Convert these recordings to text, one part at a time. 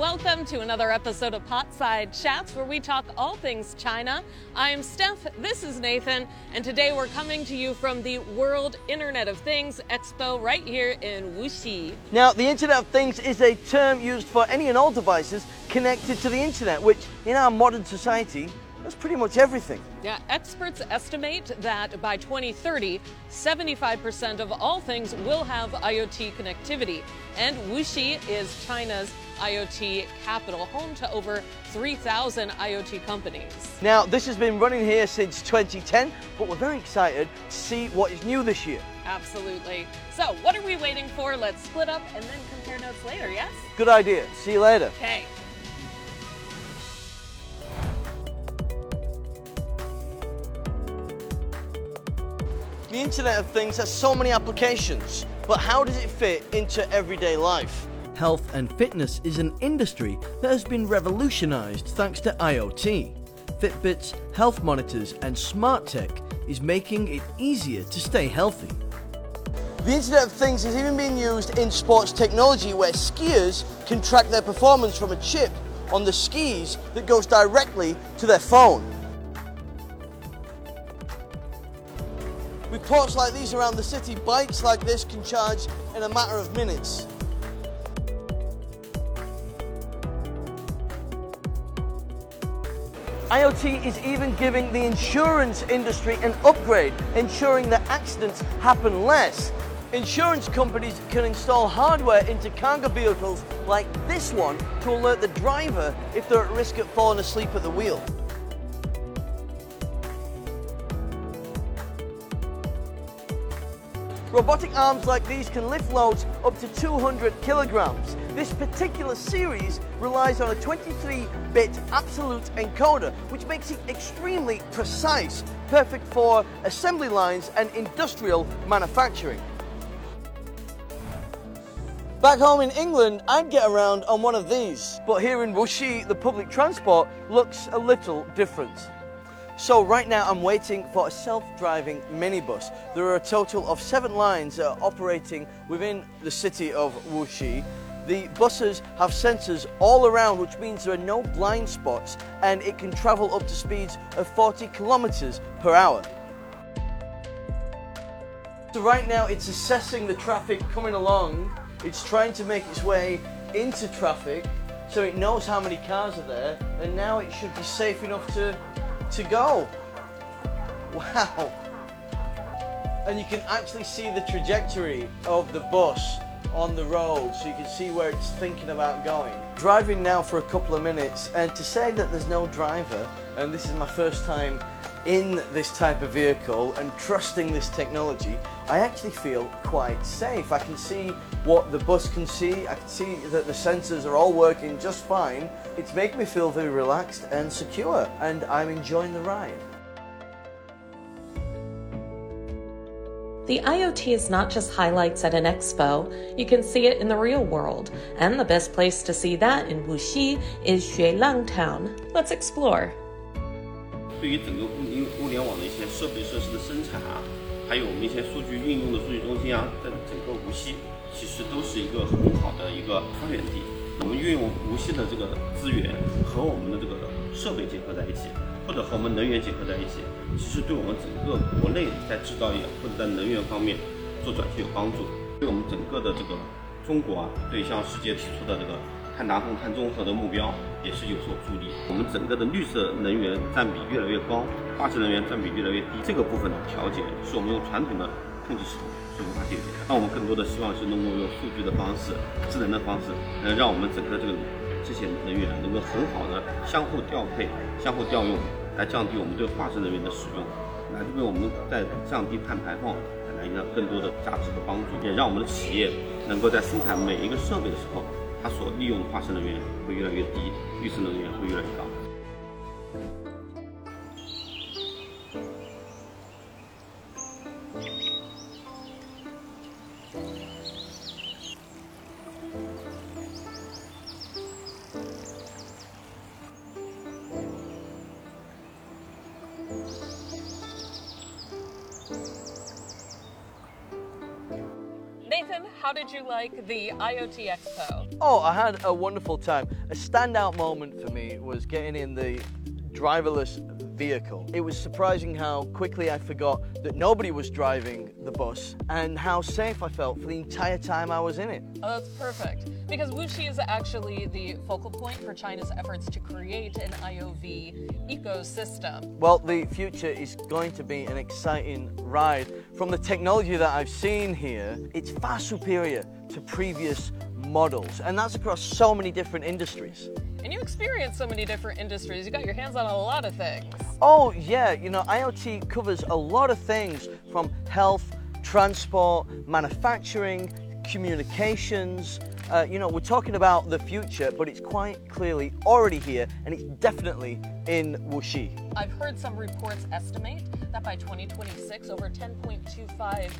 welcome to another episode of Potside Chats where we talk all things China. I'm Steph, this is Nathan, and today we're coming to you from the World Internet of Things Expo right here in Wuxi. Now, the Internet of Things is a term used for any and all devices connected to the internet, which in our modern society that's pretty much everything. Yeah, experts estimate that by 2030, 75% of all things will have IoT connectivity. And Wuxi is China's IoT capital, home to over 3,000 IoT companies. Now, this has been running here since 2010, but we're very excited to see what is new this year. Absolutely. So, what are we waiting for? Let's split up and then compare notes later, yes? Good idea. See you later. Okay. The Internet of Things has so many applications, but how does it fit into everyday life? Health and fitness is an industry that has been revolutionized thanks to IoT. Fitbits, health monitors, and smart tech is making it easier to stay healthy. The Internet of Things is even being used in sports technology where skiers can track their performance from a chip on the skis that goes directly to their phone. With ports like these around the city, bikes like this can charge in a matter of minutes. IoT is even giving the insurance industry an upgrade, ensuring that accidents happen less. Insurance companies can install hardware into cargo vehicles like this one to alert the driver if they're at risk of falling asleep at the wheel. Robotic arms like these can lift loads up to 200 kilograms. This particular series relies on a 23-bit absolute encoder, which makes it extremely precise, perfect for assembly lines and industrial manufacturing. Back home in England, I'd get around on one of these, but here in Wuxi, the public transport looks a little different. So right now I'm waiting for a self-driving minibus. There are a total of seven lines uh, operating within the city of Wuxi. The buses have sensors all around, which means there are no blind spots, and it can travel up to speeds of 40 kilometers per hour. So right now it's assessing the traffic coming along. It's trying to make its way into traffic, so it knows how many cars are there, and now it should be safe enough to to go. Wow. And you can actually see the trajectory of the bus on the road so you can see where it's thinking about going. Driving now for a couple of minutes and to say that there's no driver and this is my first time in this type of vehicle and trusting this technology, I actually feel quite safe. I can see what the bus can see, I can see that the sensors are all working just fine. It's making me feel very relaxed and secure and I'm enjoying the ride. The IoT is not just highlights at an expo, you can see it in the real world. And the best place to see that in Wuxi is Xuelang Town. Let's explore. 对于整个物联物联网的一些设备设施的生产啊，还有我们一些数据运用的数据中心啊，在整个无锡其实都是一个很好的一个发源地。我们运用无锡的这个资源和我们的这个设备结合在一起，或者和我们能源结合在一起，其实对我们整个国内在制造业或者在能源方面做转型有帮助，对我们整个的这个中国啊，对向世界提出的这个。碳达峰、碳中和的目标也是有所助力。我们整个的绿色能源占比越来越高，化石能源占比越来越低。这个部分的调节是我们用传统的控制系统是无法解决的。那我们更多的希望是能够用数据的方式、智能的方式，能让我们整个这个这些能源能够很好的相互调配、相互调用，来降低我们对化石能源的使用，来为我们在降低碳排放来一个更多的价值和帮助，也让我们的企业能够在生产每一个设备的时候。它所利用的化石能源会越来越低，绿色能源会越来越高。How did you like the IoT Expo? Oh, I had a wonderful time. A standout moment for me was getting in the driverless vehicle. It was surprising how quickly I forgot that nobody was driving the bus and how safe I felt for the entire time I was in it. Oh, that's perfect. Because Wuxi is actually the focal point for China's efforts to create an IOV ecosystem. Well, the future is going to be an exciting ride. From the technology that I've seen here, it's far superior to previous models, and that's across so many different industries. And you experience so many different industries. You got your hands on a lot of things. Oh, yeah, you know, IoT covers a lot of things from health, transport, manufacturing, communications. Uh, you know, we're talking about the future, but it's quite clearly already here, and it's definitely in Wuxi. I've heard some reports estimate that by 2026, over 10.25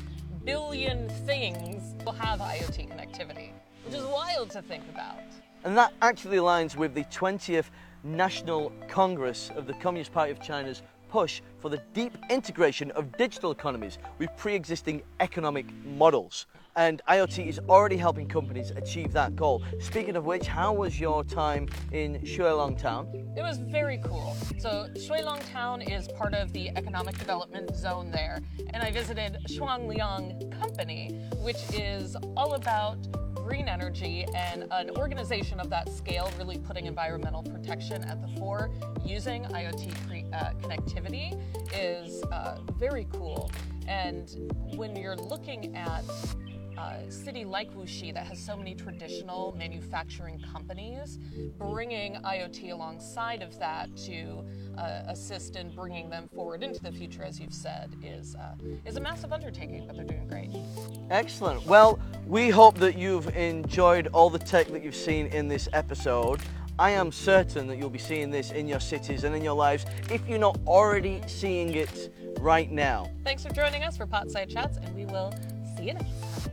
billion things will have IoT connectivity, which is wild to think about. And that actually aligns with the 20th National Congress of the Communist Party of China's push for the deep integration of digital economies with pre existing economic models. And IoT is already helping companies achieve that goal. Speaking of which, how was your time in Xuelang Town? It was very cool. So, Xuelang Town is part of the economic development zone there. And I visited Shuangliang Company, which is all about green energy and an organization of that scale really putting environmental protection at the fore using IoT uh, connectivity is uh, very cool. And when you're looking at a city like Wuxi that has so many traditional manufacturing companies, bringing IoT alongside of that to uh, assist in bringing them forward into the future, as you've said, is uh, is a massive undertaking. But they're doing great. Excellent. Well, we hope that you've enjoyed all the tech that you've seen in this episode. I am certain that you'll be seeing this in your cities and in your lives if you're not already seeing it right now. Thanks for joining us for Potside Chats, and we will see you next time.